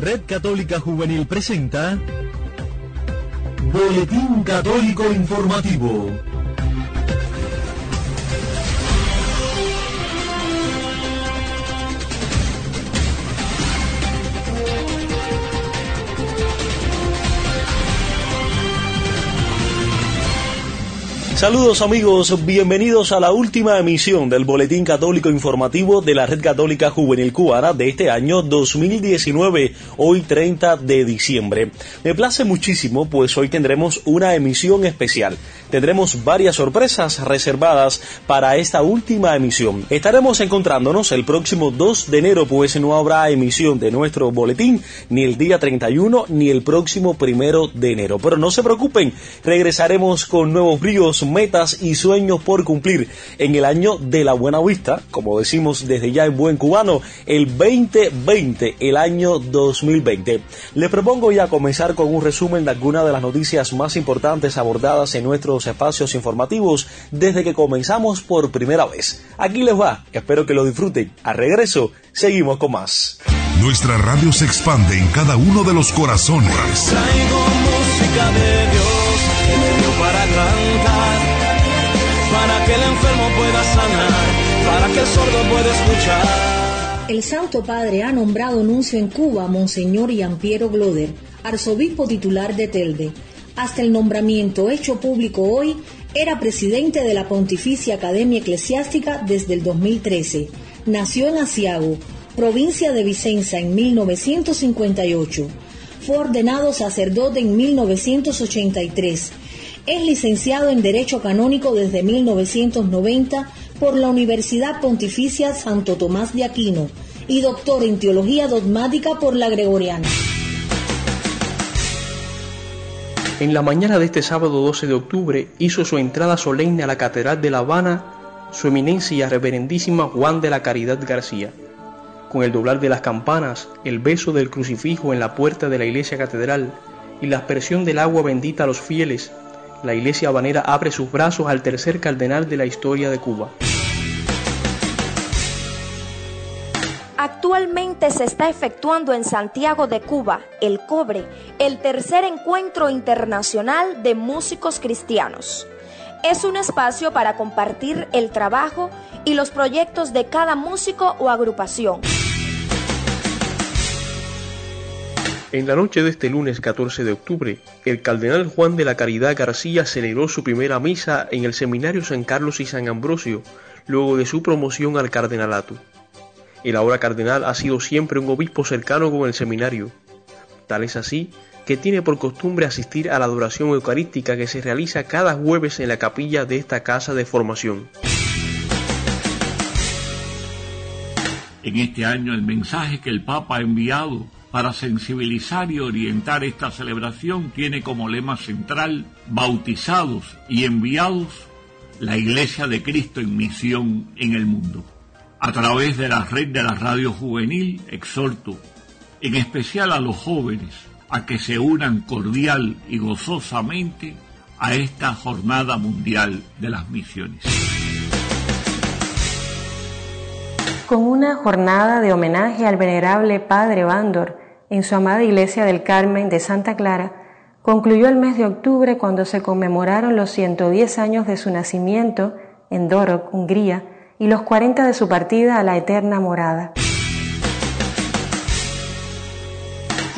Red Católica Juvenil presenta Boletín Católico Informativo. Saludos amigos, bienvenidos a la última emisión del Boletín Católico Informativo de la Red Católica Juvenil Cubana de este año 2019, hoy 30 de diciembre. Me place muchísimo pues hoy tendremos una emisión especial. Tendremos varias sorpresas reservadas para esta última emisión. Estaremos encontrándonos el próximo 2 de enero pues no habrá emisión de nuestro boletín ni el día 31 ni el próximo primero de enero. Pero no se preocupen, regresaremos con nuevos bríos metas y sueños por cumplir en el año de la buena vista, como decimos desde ya en buen cubano, el 2020, el año 2020. Les propongo ya comenzar con un resumen de algunas de las noticias más importantes abordadas en nuestros espacios informativos desde que comenzamos por primera vez. Aquí les va, espero que lo disfruten. A regreso, seguimos con más. Nuestra radio se expande en cada uno de los corazones. Traigo música de Dios para cantar, para el enfermo pueda sanar, para que el sordo pueda escuchar. El Santo Padre ha nombrado nuncio en Cuba a Monseñor Yampiero Gloder, arzobispo titular de Telde. Hasta el nombramiento hecho público hoy, era presidente de la Pontificia Academia Eclesiástica desde el 2013. Nació en Asiago, provincia de Vicenza, en 1958. Fue ordenado sacerdote en 1983. Es licenciado en Derecho Canónico desde 1990 por la Universidad Pontificia Santo Tomás de Aquino y doctor en Teología Dogmática por la Gregoriana. En la mañana de este sábado 12 de octubre hizo su entrada solemne a la Catedral de La Habana su eminencia reverendísima Juan de la Caridad García. Con el doblar de las campanas, el beso del crucifijo en la puerta de la iglesia catedral y la aspersión del agua bendita a los fieles, la iglesia habanera abre sus brazos al tercer cardenal de la historia de Cuba. Actualmente se está efectuando en Santiago de Cuba, el Cobre, el tercer encuentro internacional de músicos cristianos. Es un espacio para compartir el trabajo y los proyectos de cada músico o agrupación. En la noche de este lunes 14 de octubre, el cardenal Juan de la Caridad García celebró su primera misa en el Seminario San Carlos y San Ambrosio, luego de su promoción al cardenalato. El ahora cardenal ha sido siempre un obispo cercano con el seminario. Tal es así que tiene por costumbre asistir a la adoración eucarística que se realiza cada jueves en la capilla de esta casa de formación. En este año el mensaje que el Papa ha enviado para sensibilizar y orientar esta celebración tiene como lema central bautizados y enviados la Iglesia de Cristo en misión en el mundo. A través de la red de la radio juvenil exhorto en especial a los jóvenes a que se unan cordial y gozosamente a esta jornada mundial de las misiones. Con una jornada de homenaje al venerable Padre Bandor en su amada iglesia del Carmen de Santa Clara, concluyó el mes de octubre cuando se conmemoraron los 110 años de su nacimiento en Dorog, Hungría, y los 40 de su partida a la eterna morada.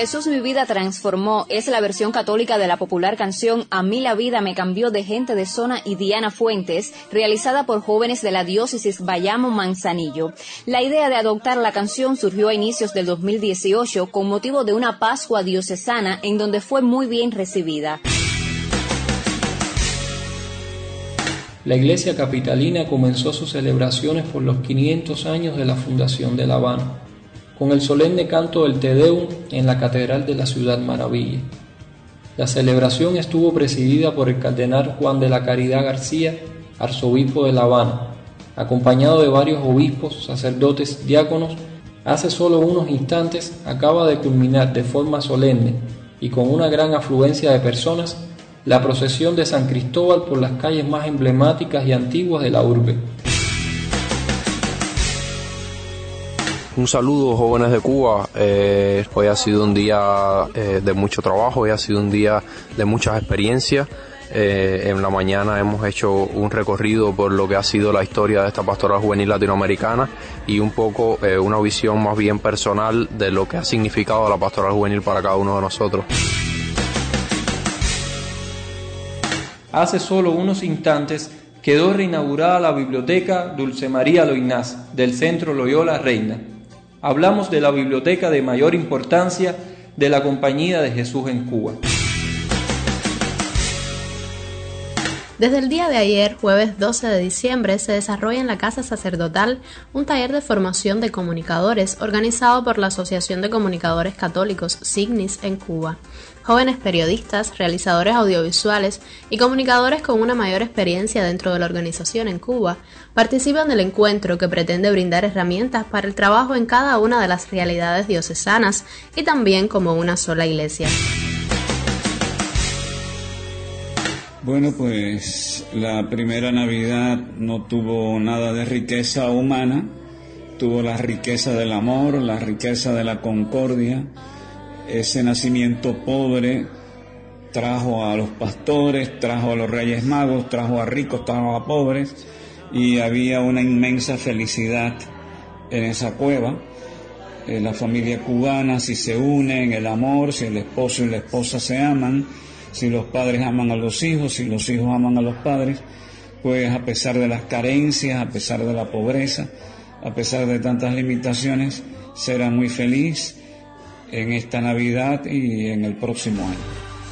Jesús mi vida transformó es la versión católica de la popular canción A mí la vida me cambió de gente de zona y Diana Fuentes, realizada por jóvenes de la diócesis Bayamo Manzanillo. La idea de adoptar la canción surgió a inicios del 2018 con motivo de una Pascua diocesana en donde fue muy bien recibida. La Iglesia Capitalina comenzó sus celebraciones por los 500 años de la fundación de La Habana con el solemne canto del Te Deum en la Catedral de la Ciudad Maravilla. La celebración estuvo presidida por el cardenal Juan de la Caridad García, arzobispo de La Habana, acompañado de varios obispos, sacerdotes, diáconos. Hace solo unos instantes acaba de culminar de forma solemne y con una gran afluencia de personas la procesión de San Cristóbal por las calles más emblemáticas y antiguas de la urbe. Un saludo jóvenes de Cuba. Eh, hoy ha sido un día eh, de mucho trabajo, hoy ha sido un día de muchas experiencias. Eh, en la mañana hemos hecho un recorrido por lo que ha sido la historia de esta pastoral juvenil latinoamericana y un poco una visión más bien personal de lo que ha significado la pastoral juvenil para cada uno de nosotros. Hace solo unos instantes quedó reinaugurada la biblioteca Dulce María Loinás del Centro Loyola Reina. Hablamos de la biblioteca de mayor importancia de la Compañía de Jesús en Cuba. Desde el día de ayer, jueves 12 de diciembre, se desarrolla en la Casa Sacerdotal un taller de formación de comunicadores organizado por la Asociación de Comunicadores Católicos Signis en Cuba. Jóvenes periodistas, realizadores audiovisuales y comunicadores con una mayor experiencia dentro de la organización en Cuba participan del encuentro que pretende brindar herramientas para el trabajo en cada una de las realidades diocesanas y también como una sola iglesia. Bueno, pues la primera Navidad no tuvo nada de riqueza humana, tuvo la riqueza del amor, la riqueza de la concordia. Ese nacimiento pobre trajo a los pastores, trajo a los reyes magos, trajo a ricos, trajo a pobres y había una inmensa felicidad en esa cueva. Eh, la familia cubana, si se unen, el amor, si el esposo y la esposa se aman, si los padres aman a los hijos, si los hijos aman a los padres, pues a pesar de las carencias, a pesar de la pobreza, a pesar de tantas limitaciones, será muy feliz en esta Navidad y en el próximo año.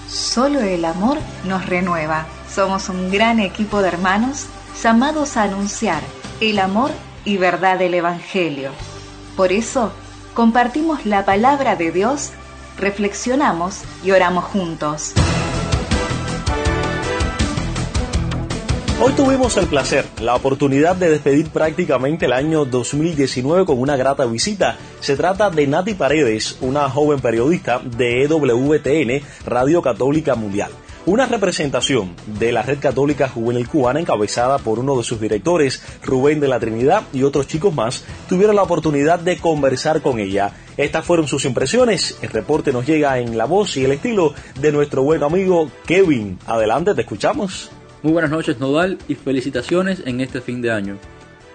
Solo el amor nos renueva. Somos un gran equipo de hermanos llamados a anunciar el amor y verdad del Evangelio. Por eso, compartimos la palabra de Dios, reflexionamos y oramos juntos. Hoy tuvimos el placer, la oportunidad de despedir prácticamente el año 2019 con una grata visita. Se trata de Nati Paredes, una joven periodista de EWTN, Radio Católica Mundial. Una representación de la Red Católica Juvenil Cubana encabezada por uno de sus directores, Rubén de la Trinidad, y otros chicos más, tuvieron la oportunidad de conversar con ella. Estas fueron sus impresiones. El reporte nos llega en la voz y el estilo de nuestro buen amigo Kevin. Adelante, te escuchamos. Muy buenas noches Nodal y felicitaciones en este fin de año.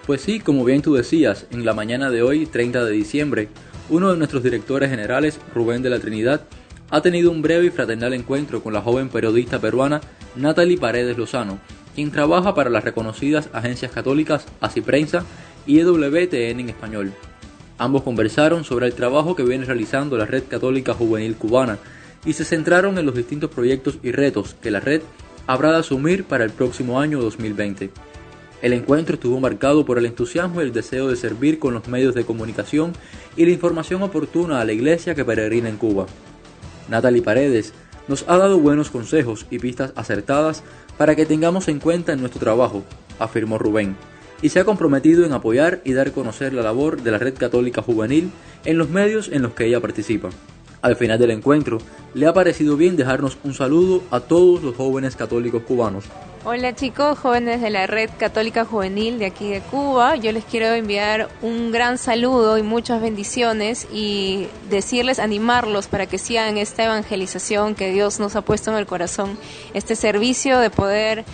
Pues sí, como bien tú decías, en la mañana de hoy, 30 de diciembre, uno de nuestros directores generales, Rubén de la Trinidad, ha tenido un breve y fraternal encuentro con la joven periodista peruana Natalie Paredes Lozano, quien trabaja para las reconocidas agencias católicas Así Prensa y EWTN en español. Ambos conversaron sobre el trabajo que viene realizando la Red Católica Juvenil Cubana y se centraron en los distintos proyectos y retos que la red habrá de asumir para el próximo año 2020. El encuentro estuvo marcado por el entusiasmo y el deseo de servir con los medios de comunicación y la información oportuna a la iglesia que peregrina en Cuba. Natalie Paredes nos ha dado buenos consejos y pistas acertadas para que tengamos en cuenta en nuestro trabajo, afirmó Rubén, y se ha comprometido en apoyar y dar a conocer la labor de la Red Católica Juvenil en los medios en los que ella participa. Al final del encuentro, le ha parecido bien dejarnos un saludo a todos los jóvenes católicos cubanos. Hola chicos, jóvenes de la Red Católica Juvenil de aquí de Cuba. Yo les quiero enviar un gran saludo y muchas bendiciones y decirles, animarlos para que sigan esta evangelización que Dios nos ha puesto en el corazón, este servicio de poder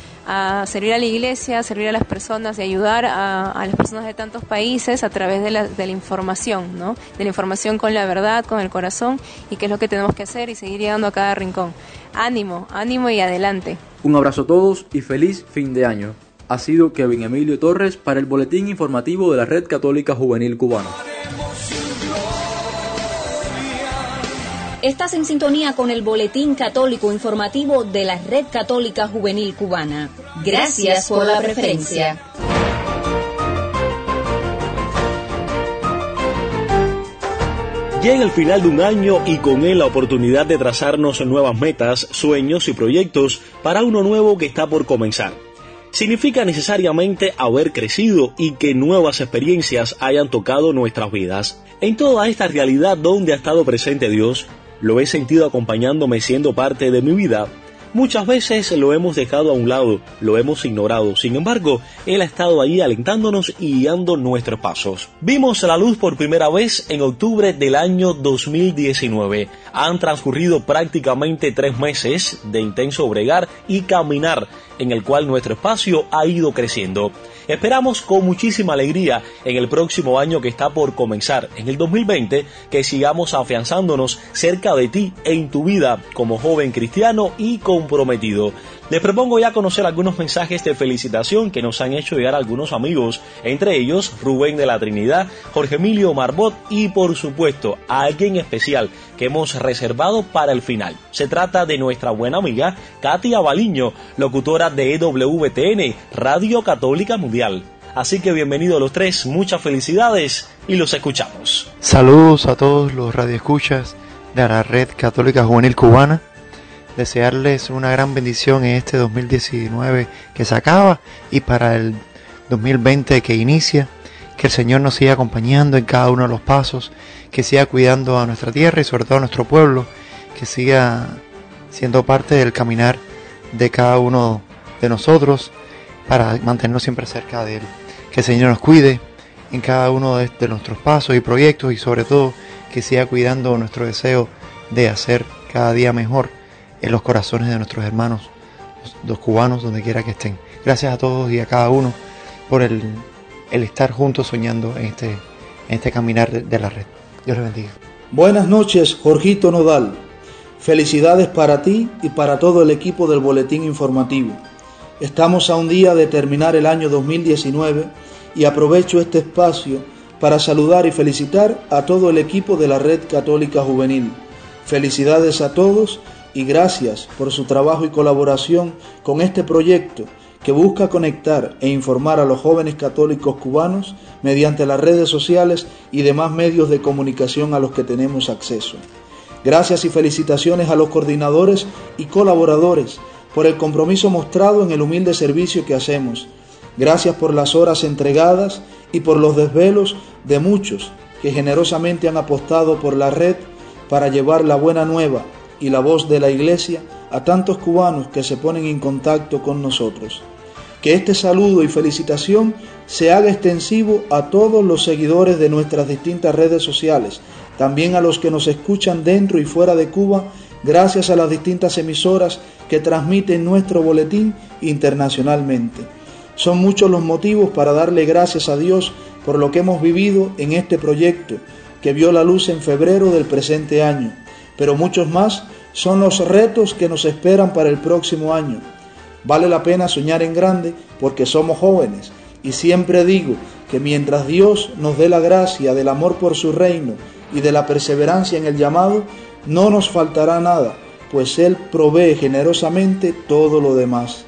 servir a la iglesia, servir a las personas y ayudar a, las personas de tantos países a través de la, de la información, ¿no? De la información con la verdad, con el corazón y qué es lo que tenemos que hacer y seguir llegando a cada rincón. Ánimo, ánimo y adelante. Un abrazo a todos y feliz fin de año. Ha sido Kevin Emilio Torres para el Boletín Informativo de la Red Católica Juvenil Cubana. Estás en sintonía con el Boletín Católico Informativo de la Red Católica Juvenil Cubana. Gracias por la preferencia. Llega el final de un año y con él la oportunidad de trazarnos nuevas metas, sueños y proyectos para uno nuevo que está por comenzar. Significa necesariamente haber crecido y que nuevas experiencias hayan tocado nuestras vidas. En toda esta realidad donde ha estado presente Dios, lo he sentido acompañándome siendo parte de mi vida. Muchas veces lo hemos dejado a un lado, lo hemos ignorado. Sin embargo, Él ha estado ahí alentándonos y guiando nuestros pasos. Vimos la luz por primera vez en octubre del año 2019. Han transcurrido prácticamente tres meses de intenso bregar y caminar en el cual nuestro espacio ha ido creciendo. Esperamos con muchísima alegría en el próximo año que está por comenzar, en el 2020, que sigamos afianzándonos cerca de ti en tu vida como joven cristiano y comprometido. Les propongo ya conocer algunos mensajes de felicitación que nos han hecho llegar algunos amigos, entre ellos Rubén de la Trinidad, Jorge Emilio Marbot y por supuesto a alguien especial que hemos reservado para el final. Se trata de nuestra buena amiga Katia Baliño, locutora de EWTN, Radio Católica Mundial. Así que bienvenidos los tres, muchas felicidades y los escuchamos. Saludos a todos los radioescuchas de la Red Católica Juvenil Cubana desearles una gran bendición en este 2019 que se acaba y para el 2020 que inicia. Que el Señor nos siga acompañando en cada uno de los pasos, que siga cuidando a nuestra tierra y sobre todo a nuestro pueblo, que siga siendo parte del caminar de cada uno de nosotros para mantenernos siempre cerca de Él. Que el Señor nos cuide en cada uno de, nuestros pasos y proyectos y sobre todo que siga cuidando nuestro deseo de hacer cada día mejor en los corazones de nuestros hermanos, los, cubanos, donde quiera que estén. Gracias a todos y a cada uno por el, estar juntos soñando en este, en este caminar de, de la red. Dios les bendiga. Buenas noches, Jorgito Nodal. Felicidades para ti y para todo el equipo del Boletín Informativo. Estamos a un día de terminar el año 2019 y aprovecho este espacio para saludar y felicitar a todo el equipo de la Red Católica Juvenil. Felicidades a todos y gracias por su trabajo y colaboración con este proyecto que busca conectar e informar a los jóvenes católicos cubanos mediante las redes sociales y demás medios de comunicación a los que tenemos acceso. Gracias y felicitaciones a los coordinadores y colaboradores por el compromiso mostrado en el humilde servicio que hacemos. Gracias por las horas entregadas y por los desvelos de muchos que generosamente han apostado por la red para llevar la buena nueva y la voz de la Iglesia a tantos cubanos que se ponen en contacto con nosotros. Que este saludo y felicitación se haga extensivo a todos los seguidores de nuestras distintas redes sociales, también a los que nos escuchan dentro y fuera de Cuba, gracias a las distintas emisoras que transmiten nuestro boletín internacionalmente. Son muchos los motivos para darle gracias a Dios por lo que hemos vivido en este proyecto, que vio la luz en febrero del presente año pero muchos más son los retos que nos esperan para el próximo año. Vale la pena soñar en grande porque somos jóvenes y siempre digo que mientras Dios nos dé la gracia del amor por su reino y de la perseverancia en el llamado, no nos faltará nada, pues Él provee generosamente todo lo demás.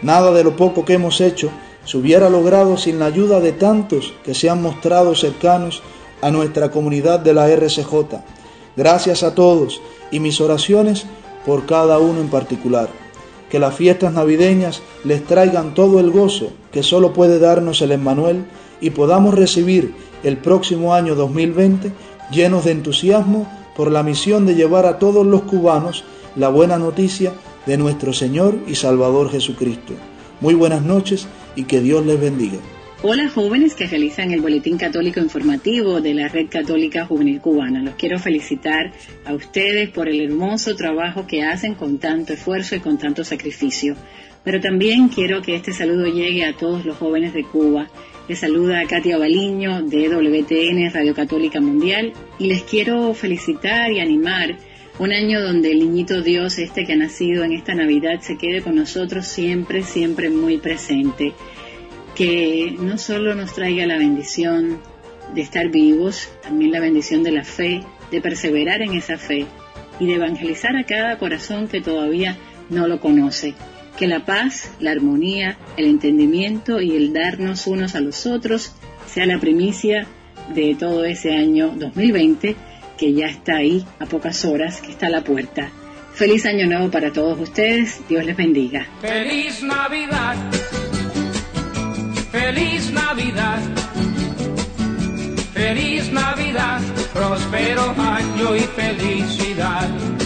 Nada de lo poco que hemos hecho se hubiera logrado sin la ayuda de tantos que se han mostrado cercanos a nuestra comunidad de la RCJ Gracias a todos y mis oraciones por cada uno en particular. Que las fiestas navideñas les traigan todo el gozo que solo puede darnos el Emmanuel y podamos recibir el próximo año 2020 llenos de entusiasmo por la misión de llevar a todos los cubanos la buena noticia de nuestro Señor y Salvador Jesucristo. Muy buenas noches y que Dios les bendiga. Hola jóvenes que realizan el Boletín Católico Informativo de la Red Católica Juvenil Cubana. Los quiero felicitar a ustedes por el hermoso trabajo que hacen con tanto esfuerzo y con tanto sacrificio. Pero también quiero que este saludo llegue a todos los jóvenes de Cuba. Les saluda Katia Baliño de WTN Radio Católica Mundial y les quiero felicitar y animar un año donde el niñito Dios, este que ha nacido en esta Navidad, se quede con nosotros siempre, siempre muy presente que no solo nos traiga la bendición de estar vivos, también la bendición de la fe, de perseverar en esa fe y de evangelizar a cada corazón que todavía no lo conoce. Que la paz, la armonía, el entendimiento y el darnos unos a los otros sea la primicia de todo ese año 2020 que ya está ahí a pocas horas, que está a la puerta. Feliz año nuevo para todos ustedes, Dios les bendiga. Feliz Navidad. Feliz Navidad. Feliz Navidad, próspero año y felicidad.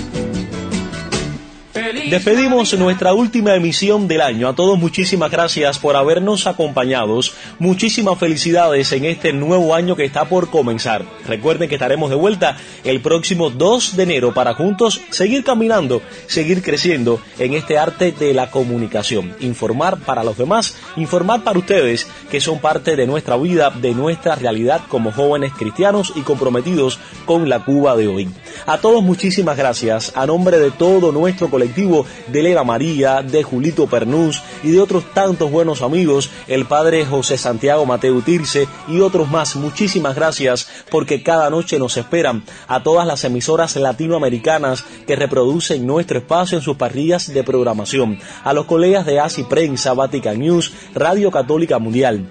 Despedimos nuestra última emisión del año. A todos muchísimas gracias por habernos acompañado. Muchísimas felicidades en este nuevo año que está por comenzar. Recuerden que estaremos de vuelta el próximo 2 de enero para juntos seguir caminando, seguir creciendo en este arte de la comunicación. Informar para los demás, informar para ustedes que son parte de nuestra vida, de nuestra realidad como jóvenes cristianos y comprometidos con la Cuba de hoy. A todos muchísimas gracias. A nombre de todo nuestro de Leva María, de Julito Pernús y de otros tantos buenos amigos, el padre José Santiago Mateo Tirce y otros más, muchísimas gracias porque cada noche nos esperan a todas las emisoras latinoamericanas que reproducen nuestro espacio en sus parrillas de programación, a los colegas de ASI Prensa, Vatican News, Radio Católica Mundial,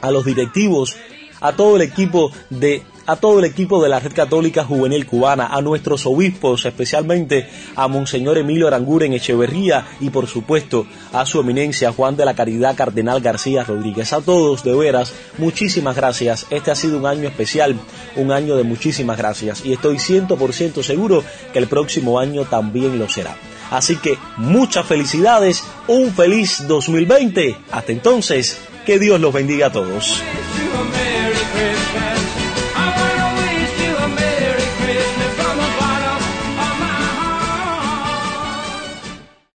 a los directivos, a todo el equipo de a todo el equipo de la Red Católica Juvenil Cubana, a nuestros obispos, especialmente a Monseñor Emilio Aranguren Echeverría y por supuesto a su eminencia Juan de la Caridad Cardenal García Rodríguez. A todos, de veras, muchísimas gracias. Este ha sido un año especial, un año de muchísimas gracias y estoy 100% seguro que el próximo año también lo será. Así que muchas felicidades, un feliz 2020. Hasta entonces, que Dios los bendiga a todos.